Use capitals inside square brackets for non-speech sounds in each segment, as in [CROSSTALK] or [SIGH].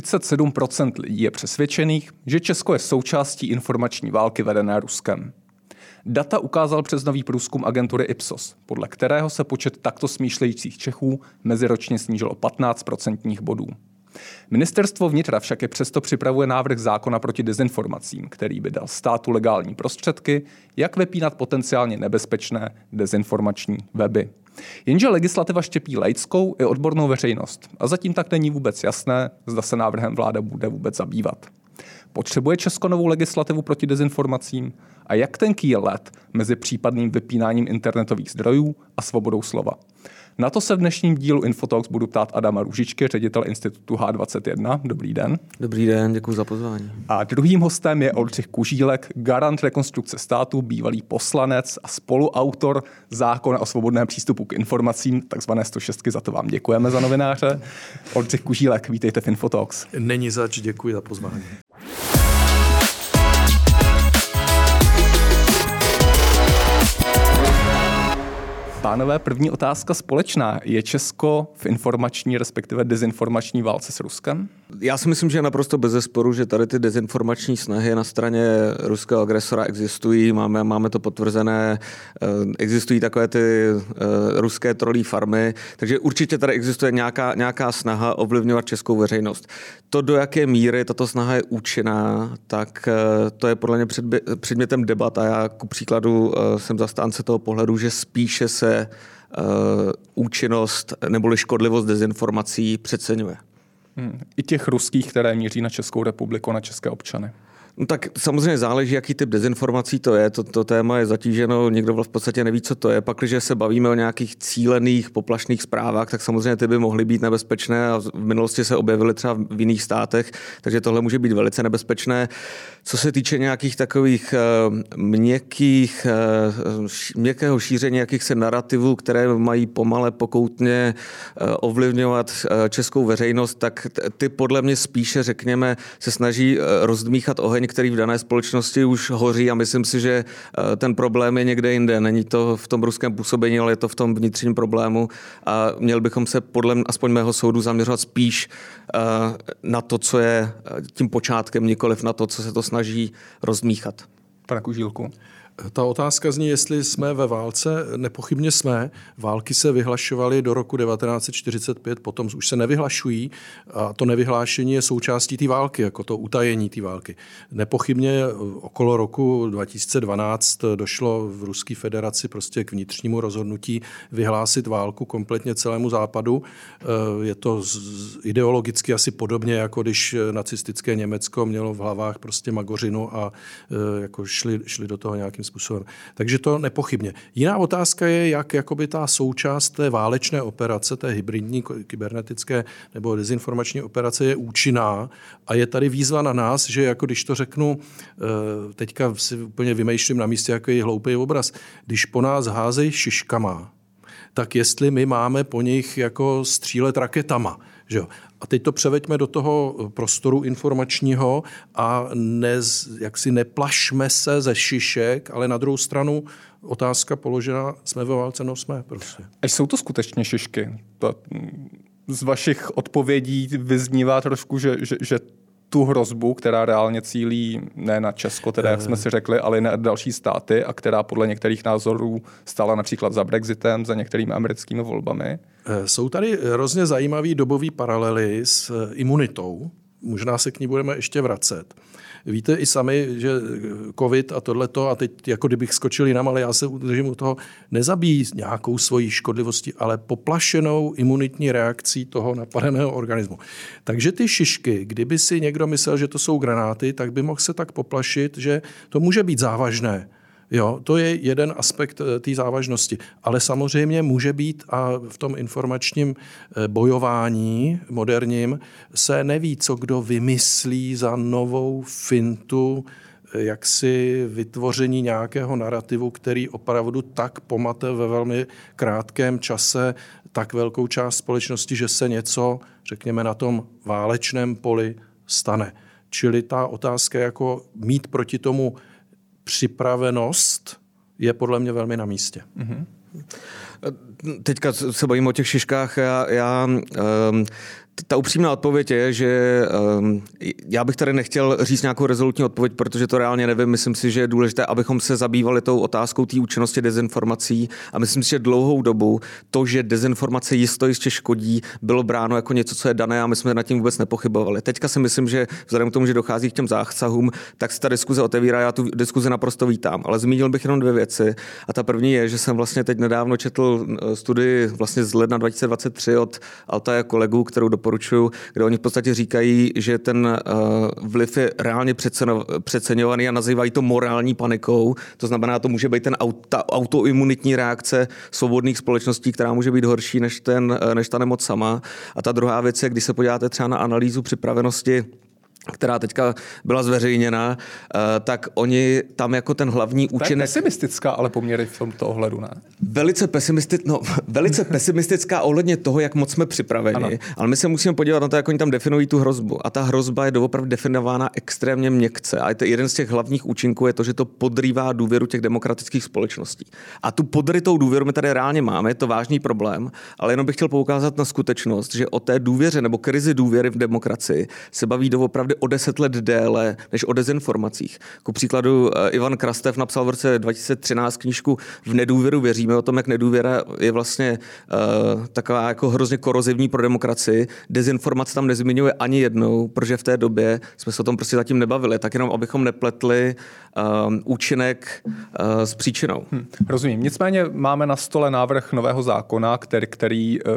37% lidí je přesvědčených, že Česko je součástí informační války vedené Ruskem. Data ukázal přes nový průzkum agentury Ipsos, podle kterého se počet takto smýšlejících Čechů meziročně snížil o 15 procentních bodů. Ministerstvo vnitra však je přesto připravuje návrh zákona proti dezinformacím, který by dal státu legální prostředky, jak vypínat potenciálně nebezpečné dezinformační weby. Jenže legislativa štěpí laickou i odbornou veřejnost a zatím tak není vůbec jasné, zda se návrhem vláda bude vůbec zabývat. Potřebuje Česko novou legislativu proti dezinformacím? A jak tenký je let mezi případným vypínáním internetových zdrojů a svobodou slova? Na to se v dnešním dílu Infotalks budu ptát Adama Růžičky, ředitel Institutu H21. Dobrý den. Dobrý den, děkuji za pozvání. A druhým hostem je Oldřich Kužílek, garant rekonstrukce státu, bývalý poslanec a spoluautor zákona o svobodném přístupu k informacím, takzvané 106. Za to vám děkujeme za novináře. Oldřich Kužílek, vítejte v Infotalks. Není zač, děkuji za pozvání. Pánové, první otázka společná. Je Česko v informační, respektive dezinformační válce s Ruskem? Já si myslím, že je naprosto bez zesporu, že tady ty dezinformační snahy na straně ruského agresora existují. Máme, máme to potvrzené. Eh, existují takové ty uh, ruské trolí farmy, takže určitě tady existuje nějaká, nějaká snaha ovlivňovat českou veřejnost. To, do jaké míry tato snaha je účinná, tak uh, to je podle mě předmětem debat a já ku příkladu jsem zastánce toho pohledu, že spíše se účinnost neboli škodlivost dezinformací přeceňuje. Hmm. I těch ruských, které míří na Českou republiku, na české občany. No tak samozřejmě záleží, jaký typ dezinformací to je. To, to téma je zatíženo, někdo v podstatě neví, co to je. Pak, když se bavíme o nějakých cílených poplašných zprávách, tak samozřejmě ty by mohly být nebezpečné a v minulosti se objevily třeba v jiných státech, takže tohle může být velice nebezpečné. Co se týče nějakých takových uh, měkkých, uh, měkkého šíření jakýchsi narrativů, které mají pomale pokoutně uh, ovlivňovat českou veřejnost, tak ty podle mě spíše, řekněme, se snaží rozdmíchat oheň oheň, který v dané společnosti už hoří a myslím si, že eh, ten problém je někde jinde. Není to v tom ruském působení, ale je to v tom vnitřním problému a měl bychom se podle aspoň mého soudu zaměřovat spíš eh, na to, co je eh, tím počátkem, nikoliv na to, co se to snaží rozmíchat. Pane Kužílku. Ta otázka zní, jestli jsme ve válce. Nepochybně jsme. Války se vyhlašovaly do roku 1945, potom už se nevyhlašují a to nevyhlášení je součástí té války, jako to utajení té války. Nepochybně okolo roku 2012 došlo v Ruské federaci prostě k vnitřnímu rozhodnutí vyhlásit válku kompletně celému západu. Eh, je to ideologicky asi podobně, jako když nacistické Německo mělo v hlavách prostě Magořinu a eh, jako šli, šli do toho nějakým způsobem. Takže to nepochybně. Jiná otázka je, jak jakoby ta součást té válečné operace, té hybridní kybernetické nebo dezinformační operace je účinná a je tady výzva na nás, že jako když to řeknu, eh, teďka si úplně vymýšlím na místě, jaký hloupý obraz, když po nás házejí šiškama, tak jestli my máme po nich jako střílet raketama. Že jo? A teď to převeďme do toho prostoru informačního a ne, jak si neplašme se ze šišek, ale na druhou stranu otázka položená, jsme ve válce, no jsme prostě. A jsou to skutečně šišky? To, z vašich odpovědí vyznívá trošku, že, že, že tu hrozbu, která reálně cílí ne na Česko, teda jak jsme si řekli, ale i na další státy a která podle některých názorů stála například za Brexitem, za některými americkými volbami. Eh, jsou tady hrozně zajímavý dobový paralely s eh, imunitou. Možná se k ní budeme ještě vracet. Víte i sami, že covid a tohleto, a teď jako kdybych skočil jinam, ale já se udržím u toho, nezabíjí nějakou svojí škodlivostí, ale poplašenou imunitní reakcí toho napadeného organismu. Takže ty šišky, kdyby si někdo myslel, že to jsou granáty, tak by mohl se tak poplašit, že to může být závažné. Jo, to je jeden aspekt eh, té závažnosti. Ale samozřejmě může být a v tom informačním eh, bojování moderním se neví, co kdo vymyslí za novou fintu, eh, jaksi vytvoření nějakého narrativu, který opravdu tak pomate ve velmi krátkém čase tak velkou část společnosti, že se něco, řekněme, na tom válečném poli stane. Čili ta otázka jako mít proti tomu připravenost je podle mě velmi na místě. Mm-hmm. Teďka se bavím o těch šiškách. Já, já um, Ta upřímná odpověď je, že um, já bych tady nechtěl říct nějakou rezolutní odpověď, protože to reálně nevím. Myslím si, že je důležité, abychom se zabývali tou otázkou té účinnosti dezinformací a myslím si, že dlouhou dobu to, že dezinformace jisto jistě škodí, bylo bráno jako něco, co je dané a my jsme nad tím vůbec nepochybovali. Teďka si myslím, že vzhledem k tomu, že dochází k těm zásahům, tak se ta diskuze otevírá, já tu diskuzi naprosto vítám. Ale zmínil bych jenom dvě věci. A ta první je, že jsem vlastně teď nedávno četl eh, studii vlastně z ledna 2023 od Altaja kolegů, kterou doporučuju, kde oni v podstatě říkají, že ten uh, vliv je reálně přeceňovaný a nazývají to morální panikou. To znamená, to může být ten auto, autoimunitní reakce svobodných společností, která může být horší než, ten, eh, než ta nemoc sama. A ta druhá věc je, když se podíváte třeba na analýzu připravenosti která teďka byla zveřejněna, eh, tak oni tam jako ten hlavní účinek... To je pesimistická, ale poměry v tomto ohledu, ne? Velice, pesimisti... no, [LAUGHS] velice pesimistická ohledně toho, jak moc jsme připraveni, ano. ale my se musíme podívat na to, jak oni tam definují tu hrozbu. A ta hrozba je doopravdy definována extrémně měkce. A to jeden z těch hlavních účinků je to, že to podrývá důvěru těch demokratických společností. A tu podrytou důvěru my tady reálně máme, je to vážný problém, ale jenom bych chtěl poukázat na skutečnost, že o té důvěře nebo krizi důvěry v demokracii se baví doopravdy o deset let déle než o dezinformacích. Ku příkladu eh, Ivan Krastev napsal v roce 2013 knížku V nedůvěru věříme o tom, jak nedůvěra je vlastně uh, taková jako hrozně korozivní pro demokracii. Dezinformace tam nezmiňuje ani jednou, protože v té době jsme se o tom prostě zatím nebavili. Tak jenom, abychom nepletli um, účinek uh, s příčinou. Hmm, rozumím. Nicméně máme na stole návrh nového zákona, který, který uh,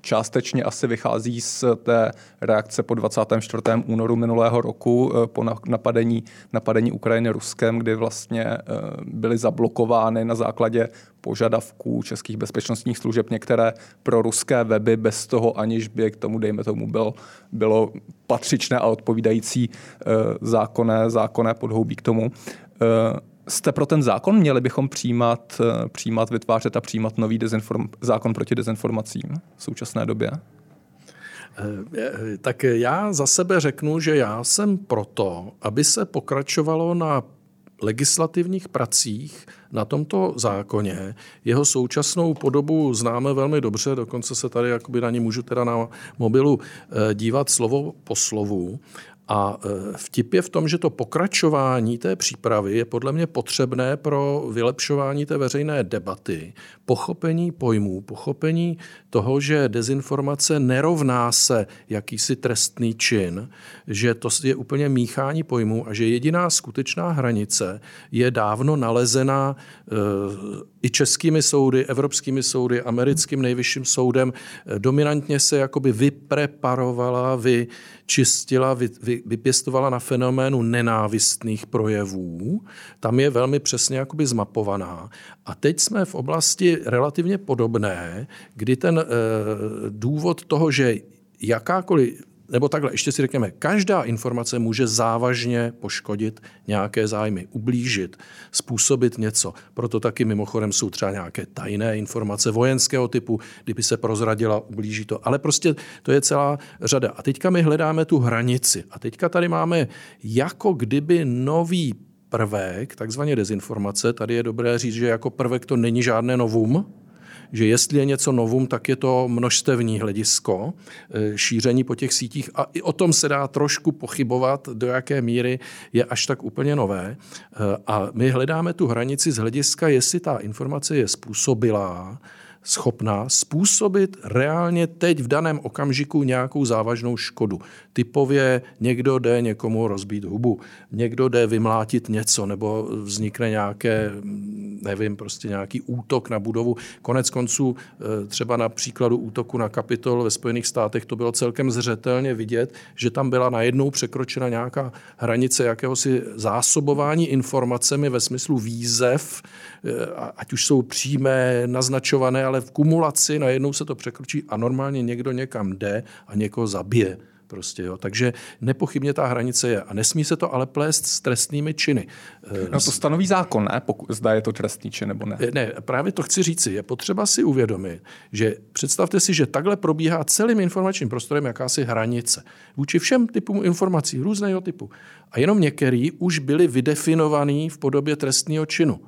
částečně asi vychází z té reakce po 24. únoru minulého minulého roku eh, po napadení, napadení Ukrajiny Ruskem, kdy vlastně eh, byly zablokovány na základě požadavků českých bezpečnostních služeb některé pro ruské weby bez toho, aniž by k tomu, dejme tomu, byl, bylo patřičné a odpovídající eh, zákonné, zákonné podhoubí k tomu. Jste pro ten zákon? Měli bychom přijímat, přijímat vytvářet a přijímat nový dezinform- zákon proti dezinformacím v současné době? Eh, tak já za sebe řeknu, že já jsem proto, aby se pokračovalo na legislativních pracích na tomto zákoně. Jeho současnou podobu známe velmi dobře, dokonce se tady jakoby na ní můžu teda na mobilu eh, dívat slovo po slovu. A e, vtip je v tom, že to pokračování té přípravy je podle mě potřebné pro vylepšování té veřejné debaty, pochopení pojmů, pochopení toho, že dezinformace nerovná se jakýsi trestný čin, že to je úplně míchání pojmů a že jediná skutečná hranice je dávno nalezená e, i českými soudy, evropskými soudy, americkým nejvyšším soudem. E, dominantně se jakoby vypreparovala, vy, čistila, vy, vy, vypěstovala na fenoménu nenávistných projevů. Tam je velmi přesně jakoby zmapovaná. A teď jsme v oblasti relativně podobné, kdy ten e, důvod toho, že jakákoliv nebo takhle, ještě si řekněme, každá informace může závažně poškodit nějaké zájmy, ublížit, způsobit něco. Proto taky mimochodem jsou třeba nějaké tajné informace vojenského typu, kdyby se prozradila, ublíží to. Ale prostě to je celá řada. A teďka my hledáme tu hranici. A teďka tady máme jako kdyby nový prvek, takzvaně dezinformace. Tady je dobré říct, že jako prvek to není žádné novum, že jestli je něco novum, tak je to množstevní hledisko eh, šíření po těch sítích a i o tom se dá trošku pochybovat, do jaké míry je až tak úplně nové. Eh, a my hledáme tu hranici z hlediska, jestli ta informace je způsobilá, schopná způsobit reálně teď v daném okamžiku nějakou závažnou škodu. Typově někdo jde někomu rozbít hubu, někdo jde vymlátit něco, nebo vznikne nějaké, nevím, prostě nějaký útok na budovu. Konec konců eh, třeba na příkladu útoku na kapitol ve Spojených státech to bylo celkem zřetelně vidět, že tam byla najednou překročena nějaká hranice jakéhosi zásobování informacemi ve smyslu výzev, eh, ať už jsou přímé, naznačované, ale v kumulaci najednou se to překročí a normálně někdo někam jde a někoho zabije. Prostě, jo. Takže nepochybně ta hranice je. A nesmí se to ale plést s trestnými činy. No to stanoví zákon, ne? Pokud, zda je to trestný čin nebo ne. Ne, právě to chci říci. Je potřeba si uvědomit, že představte si, že takhle probíhá celým informačním prostorem jakási hranice vůči všem typům informací různého typu. A jenom některý už byli vydefinovaný v podobě trestného činu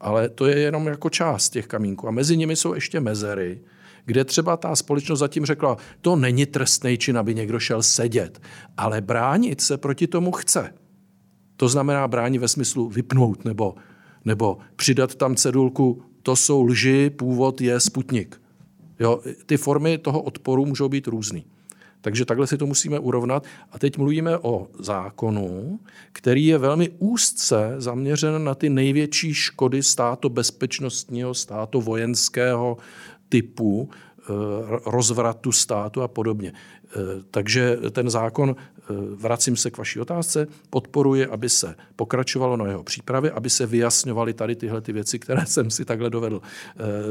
ale to je jenom jako část těch kamínků. A mezi nimi jsou ještě mezery, kde třeba ta společnost zatím řekla, to není trestný čin, aby někdo šel sedět, ale bránit se proti tomu chce. To znamená bránit ve smyslu vypnout nebo, nebo přidat tam cedulku, to jsou lži, původ je Sputnik. Jo, ty formy toho odporu můžou být různý. Takže takhle si to musíme urovnat. A teď mluvíme o zákonu, který je velmi úzce zaměřen na ty největší škody státo bezpečnostního, státo vojenského typu, eh, rozvratu státu a podobně. Eh, takže ten zákon, eh, vracím se k vaší otázce, podporuje, aby se pokračovalo na jeho přípravě, aby se vyjasňovaly tady tyhle ty věci, které jsem si takhle dovedl,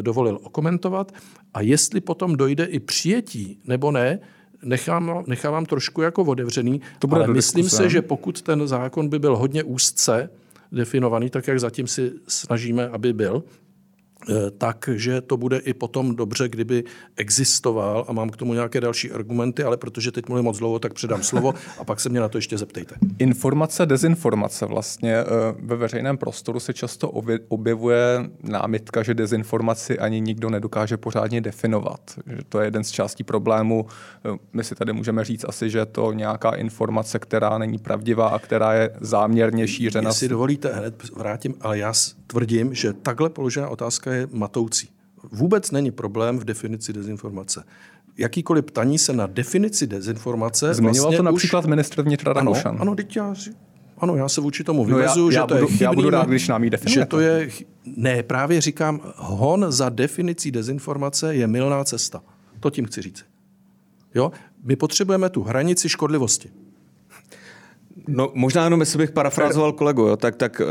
dovolil okomentovat. A jestli potom dojde i přijetí nebo ne, nechám, nechávám trošku jako otevřený, to bude ale myslím diskuse. se, že pokud ten zákon by byl hodně úzce definovaný, tak jak zatím si snažíme, aby byl, takže to bude i potom dobře, kdyby existoval a mám k tomu nějaké další argumenty, ale protože teď mluvím moc dlouho, tak předám slovo a pak se mě na to ještě zeptejte. Informace, dezinformace vlastně eh, ve veřejném prostoru se často objevuje námitka, že dezinformaci ani nikdo nedokáže pořádně definovat. Že to je jeden z částí problému. Eh, my si tady můžeme říct asi, že je to nějaká informace, která není pravdivá a která je záměrně šířena. Jestli dovolíte, hned vrátím, ale já tvrdím, že takhle položená otázka je matoucí. Vůbec není problém v definici dezinformace. Jakýkoliv ptaní se na definici dezinformace. Zmiňoval vlastně to například už... ministr vnitra Radošan. Ano, ano, teď já, ano, já se vůči tomu vymezu, no já, že já to budu, je chybný, Já budu rád, když nám ji Že to je, ne, právě říkám, hon za definicí dezinformace je milná cesta. To tím chci říct. Jo? My potřebujeme tu hranici škodlivosti. No možná jenom, jestli bych parafrazoval kolegu, jo, tak, tak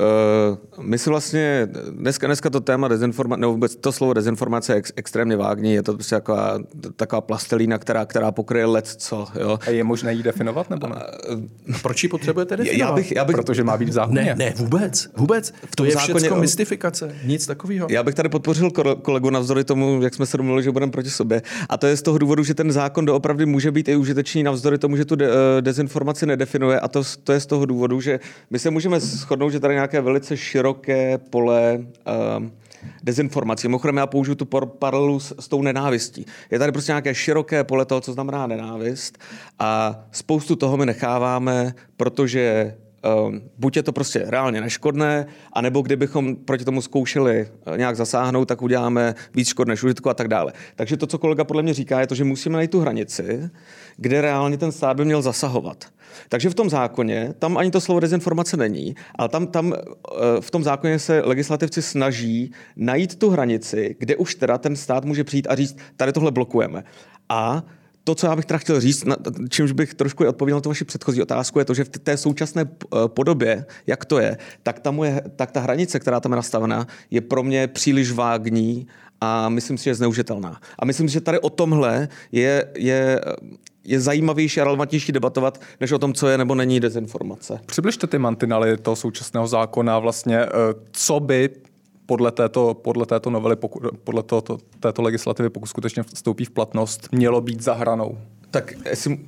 uh, my si vlastně, dneska, dneska to téma dezinformace, nebo vůbec to slovo dezinformace je ex, extrémně vágní, je to prostě taková, taková plastelína, která, která pokryje let co. Jo. A je možné ji definovat, nebo ne? Uh, proč ji potřebujete definovat? Já bych, já bych, Protože má být v zákoně. Ne, ne, vůbec, vůbec. V to je zákoně, všechno mystifikace, nic takového. Já bych tady podpořil kolegu navzdory tomu, jak jsme se domluvili, že budeme proti sobě. A to je z toho důvodu, že ten zákon doopravdy může být i užitečný navzdory tomu, že tu de, eh, dezinformaci nedefinuje a to to je z toho důvodu, že my se můžeme shodnout, že tady nějaké velice široké pole uh, dezinformací. Mimochodem já použiju tu paralelu s, s tou nenávistí. Je tady prostě nějaké široké pole toho, co znamená nenávist a spoustu toho my necháváme, protože Um, buď je to prostě reálně neškodné, anebo kdybychom proti tomu zkoušeli uh, nějak zasáhnout, tak uděláme víc škod než užitku a tak dále. Takže to, co kolega podle mě říká, je to, že musíme najít tu hranici, kde reálně ten stát by měl zasahovat. Takže v tom zákoně, tam ani to slovo dezinformace není, ale tam, tam uh, v tom zákoně se legislativci snaží najít tu hranici, kde už teda ten stát může přijít a říct, tady tohle blokujeme. A to, co já bych teda chtěl říct, čímž bych trošku odpověděl na tu vaši předchozí otázku, je to, že v té současné eh, podobě, jak to je, tak ta, moje, tak ta hranice, která tam je nastavená, je pro mě příliš vágní a myslím si, že je zneužitelná. A myslím si, že tady o tomhle je, je je zajímavější a relevantnější debatovat, než o tom, co je nebo není dezinformace. Přibližte ty mantinely toho současného zákona, vlastně, eh, co by podle této, podle této novely, podle tohoto, této legislativy, pokud skutečně vstoupí v platnost, mělo být za hranou? Tak jestli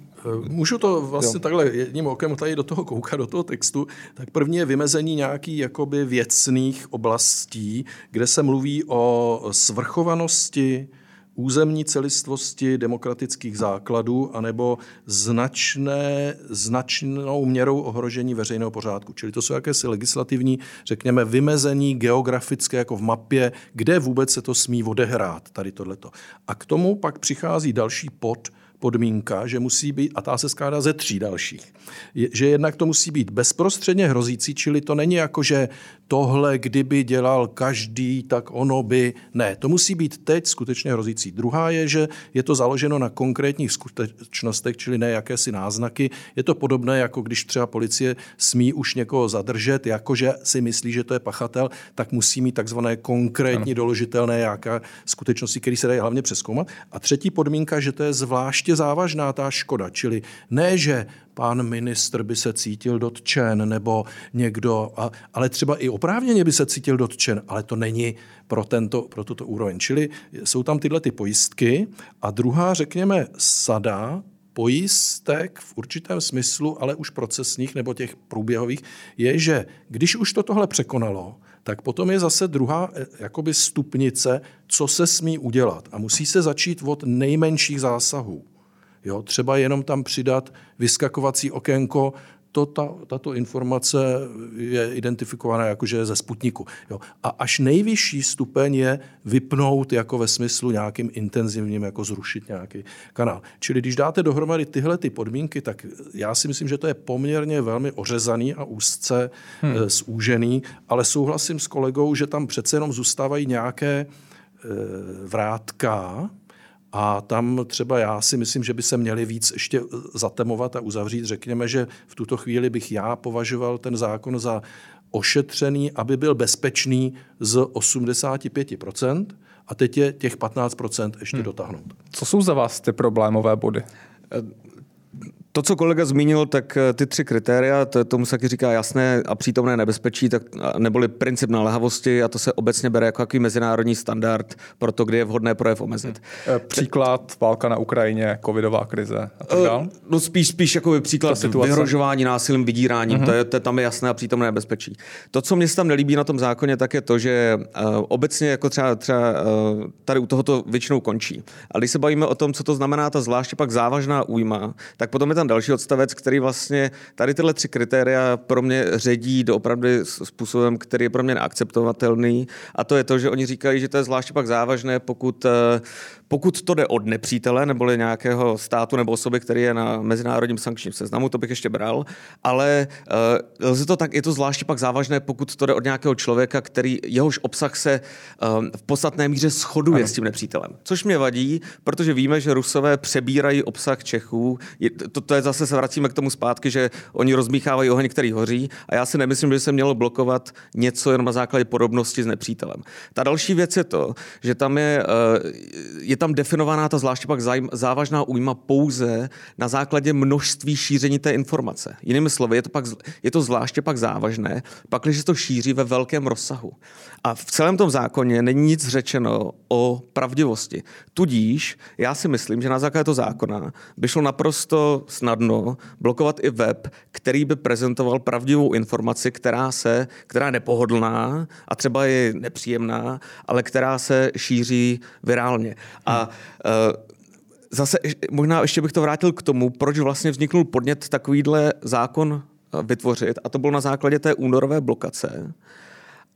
Můžu to vlastně jo. takhle jedním okem tady do toho koukat, do toho textu. Tak první je vymezení nějakých jakoby věcných oblastí, kde se mluví o svrchovanosti, územní celistvosti demokratických základů anebo značné, značnou měrou ohrožení veřejného pořádku. Čili to jsou jakési legislativní, řekněme, vymezení geografické jako v mapě, kde vůbec se to smí odehrát, tady tohleto. A k tomu pak přichází další pod, podmínka, že musí být, a ta se skládá ze tří dalších, že jednak to musí být bezprostředně hrozící, čili to není jako, že tohle, kdyby dělal každý, tak ono by. Ne, to musí být teď skutečně hrozící. Druhá je, že je to založeno na konkrétních skutečnostech, čili ne jakési náznaky. Je to podobné, jako když třeba policie smí už někoho zadržet, jakože si myslí, že to je pachatel, tak musí mít takzvané konkrétní ano. doložitelné jaká skutečnosti, které se dají hlavně přeskoumat. A třetí podmínka, že to je zvláště závažná ta škoda, čili ne, že pan ministr by se cítil dotčen nebo někdo, ale třeba i oprávněně by se cítil dotčen, ale to není pro, tento, pro tuto úroveň. Čili jsou tam tyhle ty pojistky a druhá, řekněme, sada pojistek v určitém smyslu, ale už procesních nebo těch průběhových, je, že když už to tohle překonalo, tak potom je zase druhá eh, jakoby stupnice, co se smí udělat. A musí se začít od nejmenších zásahů. Jo, třeba jenom tam přidat vyskakovací okénko to, ta, tato informace je identifikovaná jako, že je ze Sputniku. Jo. A až nejvyšší stupeň je vypnout jako ve smyslu nějakým intenzivním, jako zrušit nějaký kanál. Čili když dáte dohromady tyhle ty podmínky, tak já si myslím, že to je poměrně velmi ořezaný a úzce hmm. e, zúžený, ale souhlasím s kolegou, že tam přece jenom zůstávají nějaké e, vrátka, a tam třeba já si myslím, že by se měli víc ještě zatemovat a uzavřít. Řekněme, že v tuto chvíli bych já považoval ten zákon za ošetřený, aby byl bezpečný z 85%, a teď je těch 15% ještě hmm. dotáhnout. Co jsou za vás ty problémové body? To, co kolega zmínil, tak eh, ty tři kritéria, to, tomu se taky říká jasné a přítomné nebezpečí, tak, neboli princip naléhavosti a to se obecně bere jako jaký mezinárodní standard pro to, kdy je vhodné projev omezit. Hmm. Příklad válka na Ukrajině, covidová krize a tak dále? No spíš, spíš jako příklad vyhrožování násilím, vydíráním, uh-huh. to, je, to je tam je jasné a přítomné nebezpečí. To, co mě se tam nelíbí na tom zákoně, tak je to, že uh, obecně jako třeba, třeba uh, tady u tohoto většinou končí. A když se bavíme o tom, co to znamená ta zvláště pak závažná újma, tak potom je tam další odstavec, který vlastně tady tyhle tři kritéria pro mě ředí do opravdu způsobem, který je pro mě neakceptovatelný. A to je to, že oni říkají, že to je zvláště pak závažné, pokud eh, pokud to jde od nepřítele nebo nějakého státu nebo osoby, který je na mezinárodním sankčním seznamu, to bych ještě bral, ale uh, lze to tak, je to zvláště pak závažné, pokud to jde od nějakého člověka, který jehož obsah se um, v podstatné míře shoduje ano. s tím nepřítelem. Což mě vadí, protože víme, že Rusové přebírají obsah Čechů. Je, to, to je zase se vracíme k tomu zpátky, že oni rozmíchávají oheň, který hoří a já si nemyslím, že se mělo blokovat něco jenom na základě podobnosti s nepřítelem. Ta další věc je to, že tam je, uh, je tam definovaná ta zvláště pak závažná újma pouze na základě množství šíření té informace. Jinými slovy, je to, pak, je to zvláště pak závažné, pak, když se to šíří ve velkém rozsahu. A v celém tom zákoně není nic řečeno o pravdivosti. Tudíž já si myslím, že na základě toho zákona by šlo naprosto snadno blokovat i web, který by prezentoval pravdivou informaci, která se, která je nepohodlná a třeba je nepříjemná, ale která se šíří virálně. A uh, zase možná ještě bych to vrátil k tomu, proč vlastně vzniknul podnět takovýhle zákon vytvořit a to bylo na základě té únorové blokace,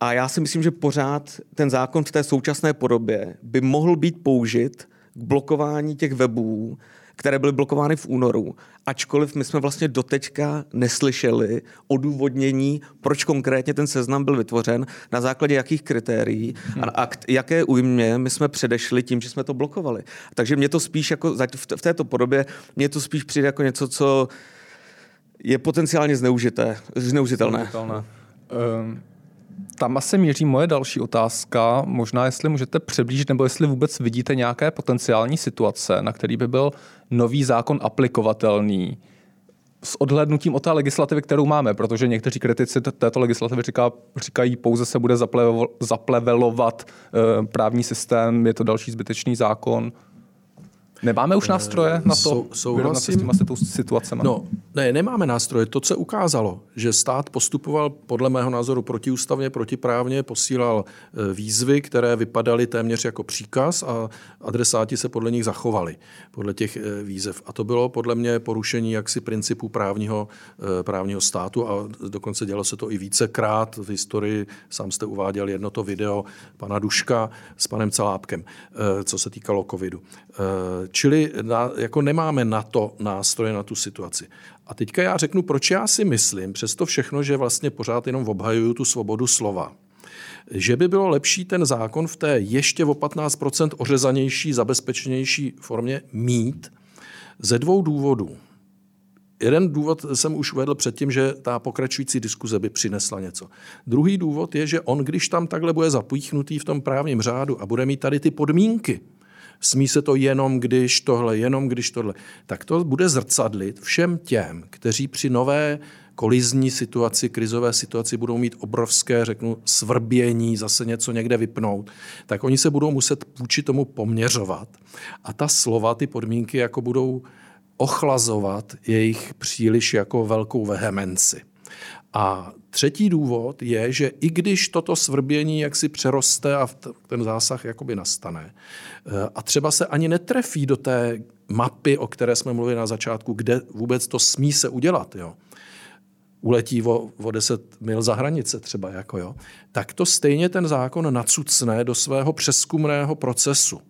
a já si myslím, že pořád ten zákon v té současné podobě by mohl být použit k blokování těch webů, které byly blokovány v únoru. Ačkoliv my jsme vlastně doteďka neslyšeli odůvodnění, proč konkrétně ten seznam byl vytvořen, na základě jakých kritérií a, a jaké újmě my jsme předešli tím, že jsme to blokovali. Takže mě to spíš jako v této podobě, mě to spíš přijde jako něco, co je potenciálně zneužité, zneužitelné. zneužitelné. Um tam asi míří moje další otázka. Možná, jestli můžete přiblížit, nebo jestli vůbec vidíte nějaké potenciální situace, na který by byl nový zákon aplikovatelný s odhlednutím od té legislativy, kterou máme, protože někteří kritici této legislativy říká, říkají, pouze se bude zaplevelovat eh, právní systém, je to další zbytečný zákon. Nemáme už nástroje na to Sou, souhlasím. s těma situacemi? No, ne, nemáme nástroje. To, co ukázalo, že stát postupoval podle mého názoru protiústavně, protiprávně, posílal e, výzvy, které vypadaly téměř jako příkaz a adresáti se podle nich zachovali, podle těch e, výzev. A to bylo podle mě porušení jaksi principů právního, právního státu a dokonce dělalo se to i vícekrát v historii. Sám jste uváděl jedno to video pana Duška s panem Celápkem, co se týkalo covidu Čili na, jako nemáme na to nástroje na tu situaci. A teďka já řeknu, proč já si myslím, přesto všechno, že vlastně pořád jenom obhajuju tu svobodu slova, že by bylo lepší ten zákon v té ještě o 15% ořezanější, zabezpečnější formě mít ze dvou důvodů. Jeden důvod jsem už uvedl předtím, že ta pokračující diskuze by přinesla něco. Druhý důvod je, že on, když tam takhle bude zapíchnutý v tom právním řádu a bude mít tady ty podmínky, smí se to jenom když tohle, jenom když tohle, tak to bude zrcadlit všem těm, kteří při nové kolizní situaci, krizové situaci budou mít obrovské, řeknu, svrbění, zase něco někde vypnout, tak oni se budou muset vůči tomu poměřovat. A ta slova, ty podmínky jako budou ochlazovat jejich příliš jako velkou vehemenci. A třetí důvod je, že i když toto svrbění jaksi přeroste a ten zásah jakoby nastane eh, a třeba se ani netrefí do té mapy, o které jsme mluvili na začátku, kde vůbec to smí se udělat, jo, uletí o, o 10 mil za hranice třeba, jako jo, tak to stejně ten zákon nacucne do svého přeskumného procesu.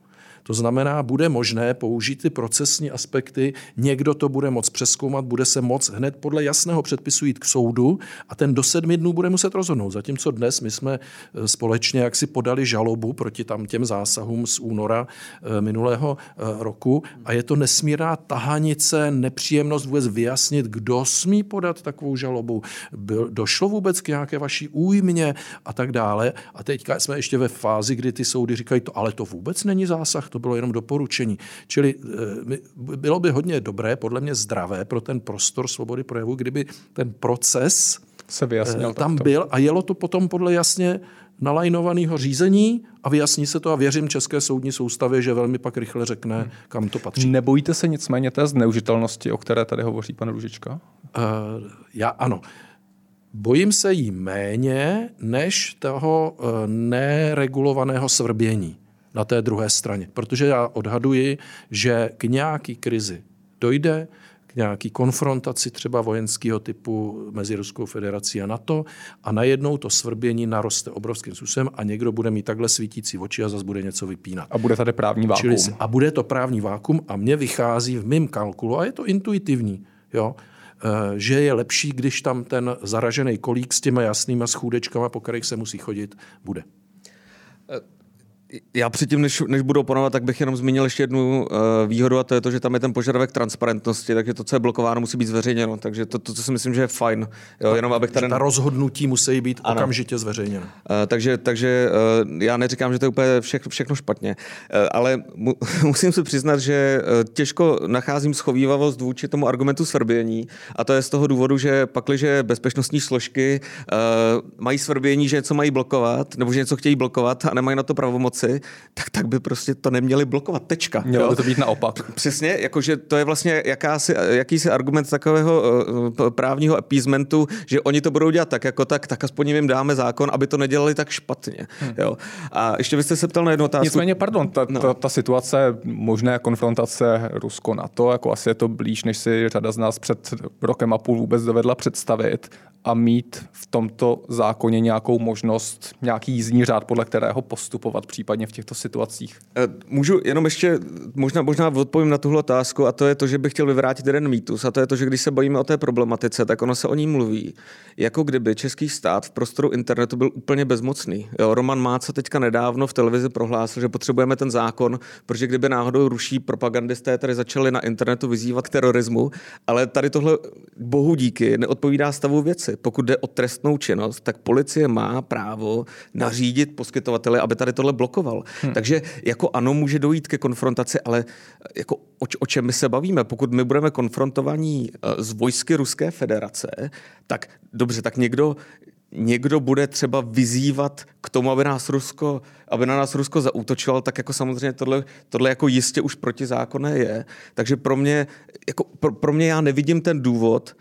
To znamená, bude možné použít ty procesní aspekty, někdo to bude moc přeskoumat, bude se moc hned podle jasného předpisu jít k soudu a ten do sedmi dnů bude muset rozhodnout. Zatímco dnes my jsme eh, společně jaksi podali žalobu proti tam těm zásahům z února eh, minulého eh, roku a je to nesmírná tahanice, nepříjemnost vůbec vyjasnit, kdo smí podat takovou žalobu. Byl, došlo vůbec k nějaké vaší újmě a tak dále. A teďka jsme ještě ve fázi, kdy ty soudy říkají, to, ale to vůbec není zásah, to bylo jenom doporučení. Čili eh, bylo by hodně dobré, podle mě zdravé pro ten prostor svobody projevu, kdyby ten proces se vyjasnil eh, tam takto. byl a jelo to potom podle jasně nalajnovaného řízení a vyjasní se to a věřím české soudní soustavě, že velmi pak rychle řekne, hmm. kam to patří. Nebojíte se nicméně té zneužitelnosti, o které tady hovoří pan Ružička? Uh, já ano. Bojím se jí méně než toho neregulovaného svrbění na té druhé straně. Protože já odhaduji, že k nějaký krizi dojde, k nějaký konfrontaci třeba vojenského typu mezi Ruskou federací a NATO a najednou to svrbění naroste obrovským způsobem a někdo bude mít takhle svítící oči a zase bude něco vypínat. A bude tady právní vákum. Čili, a bude to právní vákum a mně vychází v mém kalkulu, a je to intuitivní, jo, eh, že je lepší, když tam ten zaražený kolík s těma jasnýma schůdečkama, po kterých se musí chodit, bude. Já předtím, než, než budu oponovat, tak bych jenom zmínil ještě jednu uh, výhodu a to je to, že tam je ten požadavek transparentnosti, takže to, co je blokováno, musí být zveřejněno. Takže to, to, to si myslím, že je fajn. Jo, jenom abych tady... Ta rozhodnutí musí být ano. okamžitě zveřejněno. Uh, takže takže uh, já neříkám, že to je úplně vše, všechno špatně, uh, ale mu, [LAUGHS] musím se přiznat, že uh, těžko nacházím schovývavost vůči tomu argumentu svrbění a to je z toho důvodu, že pakliže bezpečnostní složky uh, mají svrbění, že něco mají blokovat nebo že něco chtějí blokovat a nemají na to pravomoc věci, tak, tak by prostě to neměli blokovat. Tečka. Mělo by to být naopak. [LAUGHS] Přesně, jakože to je vlastně jakási, jakýsi argument takového uh, právního appeasementu, že oni to budou dělat tak jako tak, tak aspoň jim dáme zákon, aby to nedělali tak špatně. Hmm. Jo. A ještě byste se ptal na jednu otázku. Nicméně, pardon, ta, no. ta, ta situace možné konfrontace Rusko-NATO, jako asi je to blíž, než si řada z nás před rokem a půl vůbec dovedla představit a mít v tomto zákoně nějakou možnost, nějaký jízdní řád, podle kterého postupovat případně v těchto situacích? Eh, můžu jenom ještě, možná, možná odpovím na tuhle otázku a to je to, že bych chtěl vyvrátit jeden mýtus a to je to, že když se bavíme o té problematice, tak ono se o ní mluví, jako kdyby český stát v prostoru internetu byl úplně bezmocný. Jo, Roman Máca teďka nedávno v televizi prohlásil, že potřebujeme ten zákon, protože kdyby náhodou ruší propagandisté tady začali na internetu vyzývat k terorismu, ale tady tohle bohu díky neodpovídá stavu věci věci. Pokud jde o trestnou činnost, tak policie má právo nařídit poskytovateli, aby tady tohle blokoval. Hmm. Takže jako ano, může dojít ke konfrontaci, ale jako o, o čem my se bavíme? Pokud my budeme konfrontovaní eh, s vojsky Ruské federace, tak dobře, tak někdo, někdo bude třeba vyzývat k tomu, aby nás Rusko, aby na nás Rusko zaútočilo, tak jako samozřejmě tohle, tohle jako jistě už protizákonné je. Takže pro mě, jako pro, pro mě já nevidím ten důvod,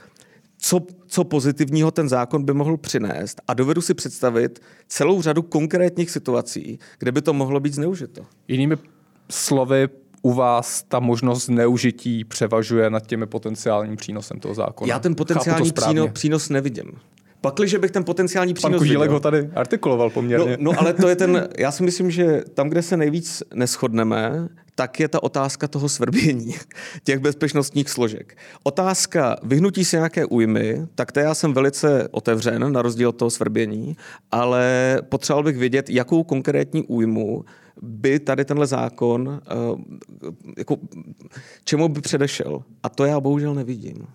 co, co pozitivního ten zákon by mohl přinést a dovedu si představit celou řadu konkrétních situací, kde by to mohlo být zneužito. Jinými slovy, u vás ta možnost zneužití převažuje nad těmi potenciálním přínosem toho zákona. Já ten potenciální přínos, přínos nevidím. Pakliže bych ten potenciální přínos... Pan Kužílek ho tady artikuloval poměrně. No, no ale to je ten... Já si myslím, že tam, kde se nejvíc neschodneme, tak je ta otázka toho svrbění [LAUGHS] těch bezpečnostních složek. Otázka vyhnutí se nějaké újmy, tak to já jsem velice otevřen, na rozdíl od toho svrbění, ale potřeboval bych vědět, jakou konkrétní újmu by tady tenhle zákon, eh, jako, čemu by předešel. A to já bohužel nevidím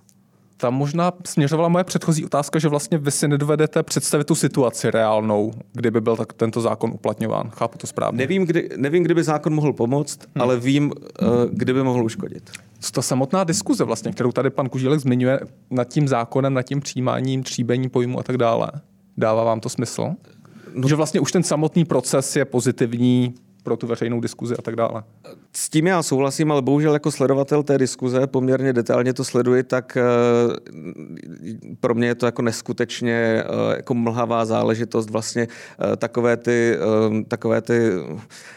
tam možná směřovala moje předchozí otázka, že vlastně vy si nedovedete představit tu situaci reálnou, kdyby byl tak tento zákon uplatňován. Chápu to správně. Nevím, kdy, nevím kdyby zákon mohl pomoct, hmm. ale vím, uh, kdyby mohl uškodit. Ta samotná diskuze, vlastně, kterou tady pan Kužílek zmiňuje nad tím zákonem, nad tím přijímáním, tříbení pojmu a tak dále, dává vám to smysl? No. Že vlastně už ten samotný proces je pozitivní pro tu veřejnou diskuzi a tak dále. S tím já souhlasím, ale bohužel jako sledovatel té diskuze poměrně detailně to sleduji, tak pro mě je to jako neskutečně jako mlhavá záležitost vlastně takové ty, takové ty Eh,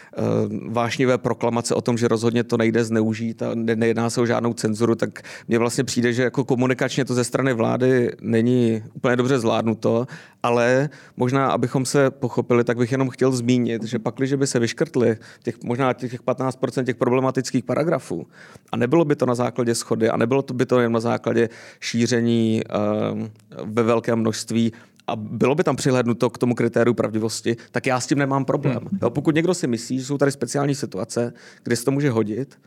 vášnivé proklamace o tom, že rozhodně to nejde zneužít a nejedná se o žádnou cenzuru, tak mně vlastně přijde, že jako komunikačně to ze strany vlády není úplně dobře zvládnuto, ale možná, abychom se pochopili, tak bych jenom chtěl zmínit, že pak, když by se vyškrtli těch, možná těch 15% těch problematických paragrafů a nebylo by to na základě schody a nebylo to by to jen na základě šíření uh, ve velkém množství a bylo by tam přihlednuto k tomu kritériu pravdivosti, tak já s tím nemám problém. Hmm. Jo, pokud někdo si myslí, že jsou tady speciální situace, kde se to může hodit,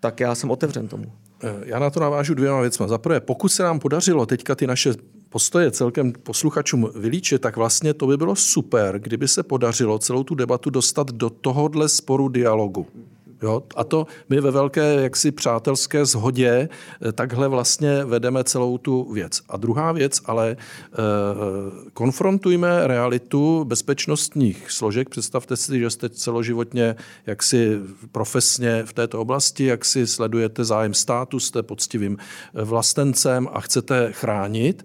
tak já jsem otevřen tomu. Eh, já na to navážu dvěma věcma. Za prvé, pokud se nám podařilo teďka ty naše postoje celkem posluchačům vylíčit, tak vlastně to by bylo super, kdyby se podařilo celou tu debatu dostat do tohohle sporu dialogu. Jo? A to my ve velké jaksi přátelské shodě eh, takhle vlastně vedeme celou tu věc. A druhá věc, ale e, konfrontujme realitu bezpečnostních složek. Představte si, že jste celoživotně jaksi profesně v této oblasti, jak si sledujete zájem státu, jste poctivým eh, vlastencem a chcete chránit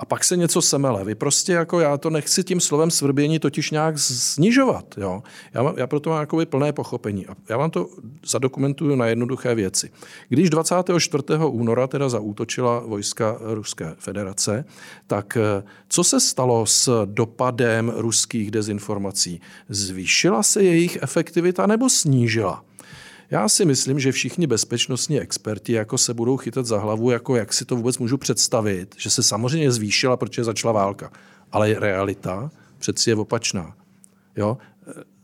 a pak se něco semele. Vy prostě jako já to nechci tím slovem svrbění totiž nějak snižovat. Jo? Já, já proto mám jakoby plné pochopení. A já vám to zadokumentuju na jednoduché věci. Když 24. února teda zaútočila vojska Ruské federace, tak eh, co se stalo s dopadem ruských dezinformací? Zvýšila se jejich efektivita nebo snížila? Já si myslím, že všichni bezpečnostní experti jako se budou chytat za hlavu, jako jak si to vůbec můžu představit, že se samozřejmě zvýšila, protože začala válka. Ale realita přeci je opačná. Jo?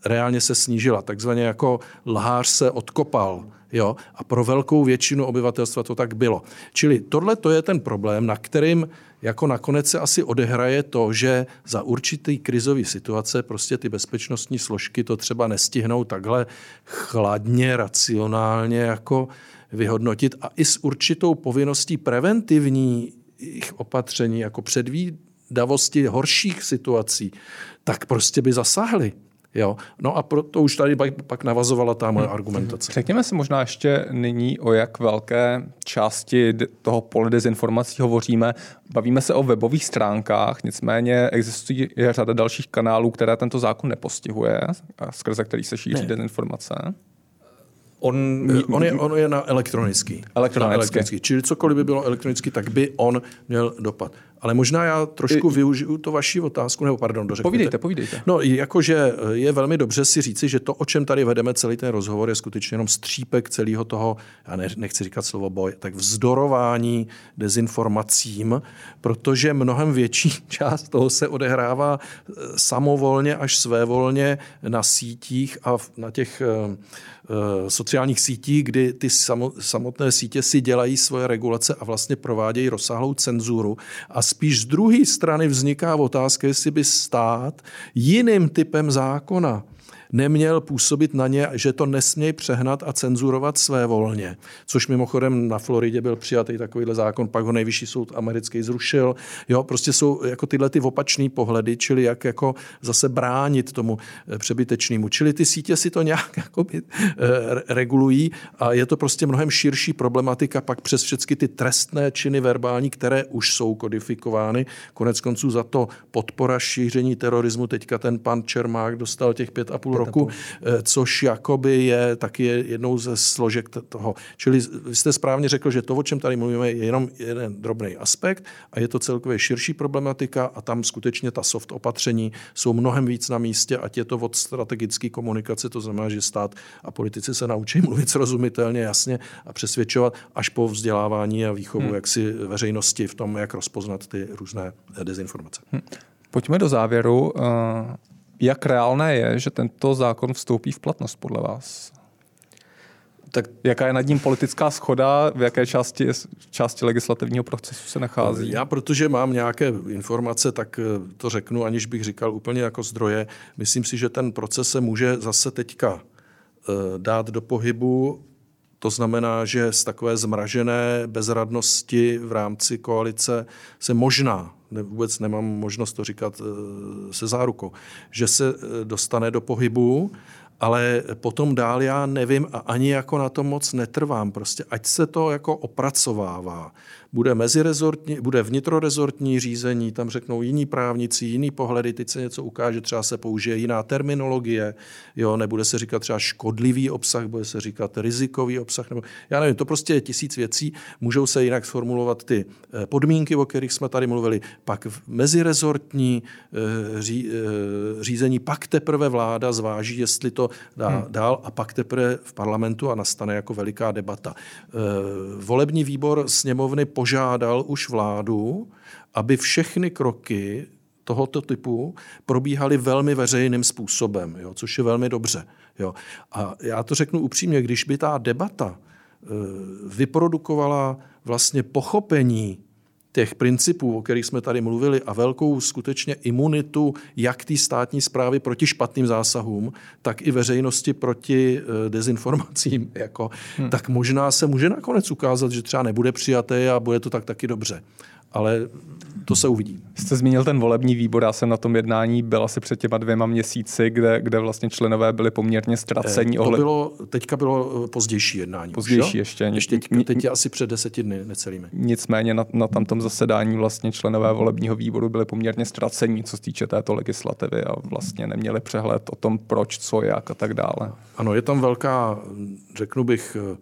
Reálně se snížila, takzvaně jako lhář se odkopal. Jo? A pro velkou většinu obyvatelstva to tak bylo. Čili tohle to je ten problém, na kterým jako nakonec se asi odehraje to, že za určitý krizový situace prostě ty bezpečnostní složky to třeba nestihnou takhle chladně, racionálně jako vyhodnotit a i s určitou povinností preventivních opatření, jako předvídavosti horších situací, tak prostě by zasahli. Jo? No a proto už tady pak navazovala ta moje hmm. argumentace. Řekněme si možná ještě nyní, o jak velké části toho pole dezinformací hovoříme. Bavíme se o webových stránkách, nicméně existuje řada dalších kanálů, které tento zákon nepostihuje, skrze který se šíří ne. dezinformace. On, on, je, on je na elektronický. Elektronický. Na elektronický. Čili cokoliv by bylo elektronicky, tak by on měl dopad. Ale možná já trošku využiju to vaši otázku, nebo pardon, dořekněte. Povídejte, povídejte. No, jakože je velmi dobře si říci, že to, o čem tady vedeme celý ten rozhovor, je skutečně jenom střípek celého toho, já ne, nechci říkat slovo boj, tak vzdorování dezinformacím, protože mnohem větší [LAUGHS] část toho se odehrává eh, samovolně až svévolně na sítích a na těch eh, eh, sociálních sítích, kdy ty samotné sítě si dělají svoje regulace a vlastně provádějí rozsáhlou cenzuru a spíš z druhé strany vzniká otázka, jestli by stát jiným typem zákona neměl působit na ně, že to nesmějí přehnat a cenzurovat své volně. Což mimochodem na Floridě byl přijatý takovýhle zákon, pak ho nejvyšší soud americký zrušil. Jo, prostě jsou jako tyhle ty opačné pohledy, čili jak jako zase bránit tomu eh, přebytečnému. Čili ty sítě si to nějak [LAUGHS] jakoby, e, regulují a je to prostě mnohem širší problematika pak přes všechny ty trestné činy verbální, které už jsou kodifikovány. Konec konců za to podpora šíření terorismu. Teďka ten pan Čermák dostal těch pět a půl roku, eh, což jakoby je taky jednou ze složek toho. Čili vy jste správně řekl, že to, o čem tady mluvíme, je jenom jeden drobný aspekt a je to celkově širší problematika a tam skutečně ta soft opatření jsou mnohem víc na místě, ať je to od strategické komunikace, to znamená, že stát a politici se naučí [LAUGHS] mluvit srozumitelně, jasně a přesvědčovat až po vzdělávání a výchovu hmm. jaksi veřejnosti v tom, jak rozpoznat ty různé dezinformace. Hmm. Pojďme do závěru. Jak reálné je, že tento zákon vstoupí v platnost podle vás? Tak jaká je nad ním politická schoda, v jaké části, části legislativního procesu se nachází? Já, protože mám nějaké informace, tak eh, to řeknu, aniž bych říkal úplně jako zdroje. Myslím si, že ten proces se může zase teďka eh, dát do pohybu. To znamená, že z takové zmražené bezradnosti v rámci koalice se možná ne, vůbec nemám možnost to říkat eh, se zárukou, že se eh, dostane do pohybu ale potom dál já nevím a ani jako na to moc netrvám. Prostě ať se to jako opracovává. Bude mezirezortní, bude vnitrorezortní řízení, tam řeknou jiní právníci, jiný pohledy, teď se něco ukáže, třeba se použije jiná terminologie, jo, nebude se říkat třeba škodlivý obsah, bude se říkat rizikový obsah, nebo já nevím, to prostě je tisíc věcí, můžou se jinak sformulovat ty eh, podmínky, o kterých jsme tady mluvili, pak mezirezortní eh, ří, eh, řízení, pak teprve vláda zváží, jestli to dá hmm. dál a pak teprve v parlamentu a nastane jako veliká debata. Volební výbor sněmovny požádal už vládu, aby všechny kroky tohoto typu probíhaly velmi veřejným způsobem, jo, což je velmi dobře. Jo. A já to řeknu upřímně, když by ta debata e, vyprodukovala vlastně pochopení těch principů, o kterých jsme tady mluvili, a velkou skutečně imunitu jak té státní zprávy proti špatným zásahům, tak i veřejnosti proti eh, dezinformacím, [LAUGHS] jako, hmm. tak možná se může nakonec ukázat, že třeba nebude přijaté a bude to tak taky dobře. Ale to se uvidí. Jste zmínil ten volební výbor, já jsem na tom jednání byl asi před těma dvěma měsíci, kde, kde vlastně členové byli poměrně ztracení. Eh, to bylo, teďka bylo eh, pozdější jednání. Pozdější už, ještě. ještě teď, teď je asi před deseti dny necelými. Nicméně na, na tamtom zasedání vlastně členové volebního výboru byli poměrně ztracení, co se týče této legislativy a vlastně neměli přehled o tom, proč, co, jak a tak dále. Ano, je tam velká, řeknu bych, eh,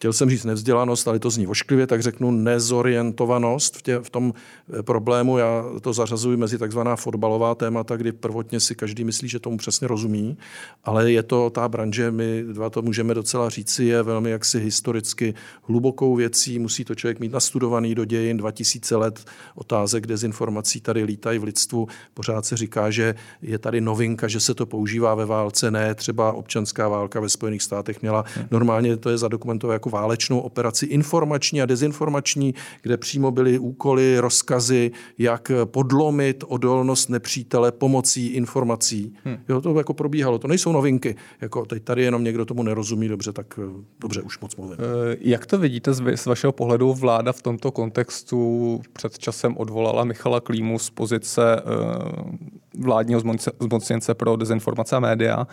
chtěl jsem říct nevzdělanost, ale to zní ošklivě, tak řeknu nezorientovanost v, tě, v tom eh, problému. Já to zařazuji mezi takzvaná fotbalová témata, kdy prvotně si každý myslí, že tomu přesně rozumí, ale je to ta branže, my dva to můžeme docela říci, je velmi jaksi historicky hlubokou věcí, musí to člověk mít nastudovaný do dějin 2000 let otázek dezinformací tady lítají v lidstvu. Pořád se říká, že je tady novinka, že se to používá ve válce, ne třeba občanská válka ve Spojených státech měla. Normálně to je zadokumentované jako válečnou operaci informační a dezinformační, kde přímo byly úkoly, rozkazy, jak podlomit odolnost nepřítele pomocí informací. Hmm. Jo, to jako probíhalo, to nejsou novinky. Jako teď tady jenom někdo tomu nerozumí dobře, tak eh, dobře, už moc mluvím. Eh, jak to vidíte z vašeho pohledu? Vláda v tomto kontextu před časem odvolala Michala Klímu z pozice eh, vládního zmocněnce pro dezinformace a média.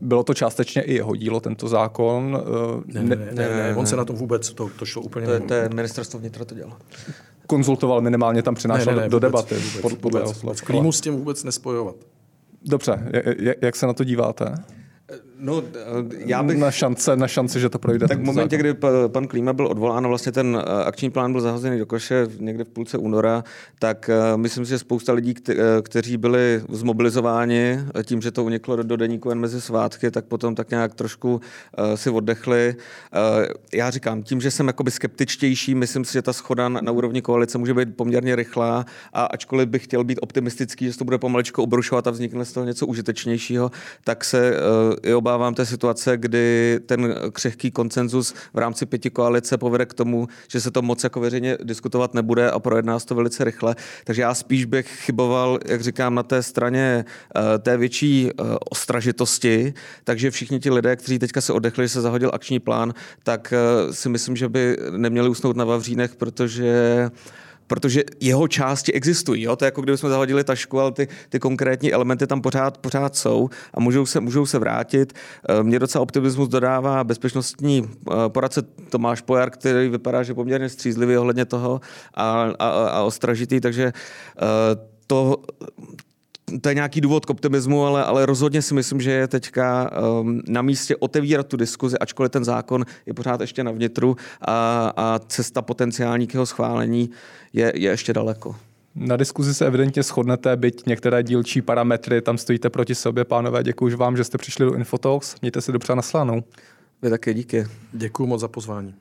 Bylo to částečně i jeho dílo, tento zákon. Ne, ne, ne, ne, ne, on se na to vůbec, to, to šlo úplně... To je, to je ministerstvo vnitra to dělalo. Konzultoval minimálně, tam přinášel ne, ne, ne, do vůbec, debaty. Vůbec, pod, pod vůbec, vůbec. Klímu s tím vůbec nespojovat. Dobře, jak se na to díváte? No, já bych... Na šance, na šance, že to projde. Tak v momentě, kdy pan Klíma byl odvolán a vlastně ten eh, akční plán byl zahozený do koše někde v půlce února, tak eh, myslím si, že spousta lidí, eh, kteří byli zmobilizováni tím, že to uniklo do deníku jen mezi svátky, tak potom tak nějak trošku si oddechli. Já říkám, tím, že jsem jakoby skeptičtější, myslím si, že ta schoda na úrovni koalice může být poměrně rychlá a ačkoliv bych chtěl být optimistický, že to bude pomaličku obrušovat a vznikne z toho něco užitečnějšího, tak se i obávám té situace, kdy ten křehký koncenzus v rámci pěti koalice povede k tomu, že se to moc jako veřejně diskutovat nebude a projedná se to velice rychle. Takže já spíš bych chyboval, jak říkám, na té straně eh, té větší eh, ostražitosti, takže všichni ti lidé, kteří teďka se odechli, že se zahodil akční plán, tak eh, si myslím, že by neměli usnout na Vavřínech, protože protože jeho části existují. Jo? To je jako kdybychom zahodili tašku, ale ty, ty konkrétní elementy tam pořád, pořád jsou a můžou se, můžou se vrátit. Eh, mě docela optimismus dodává bezpečnostní eh, poradce Tomáš Pojar, který vypadá, že poměrně střízlivý ohledně toho a, a, a ostražitý, takže eh, to, to je nějaký důvod k optimismu, ale, ale rozhodně si myslím, že je teďka um, na místě otevírat tu diskuzi, ačkoliv ten zákon je pořád ještě na vnitru a, a cesta potenciální k jeho schválení je, je ještě daleko. Na diskuzi se evidentně shodnete, byť některé dílčí parametry tam stojíte proti sobě. Pánové, děkuji vám, že jste přišli do Infotalks. Mějte se dobře naslánou. Vy také díky. Děkuji moc za pozvání.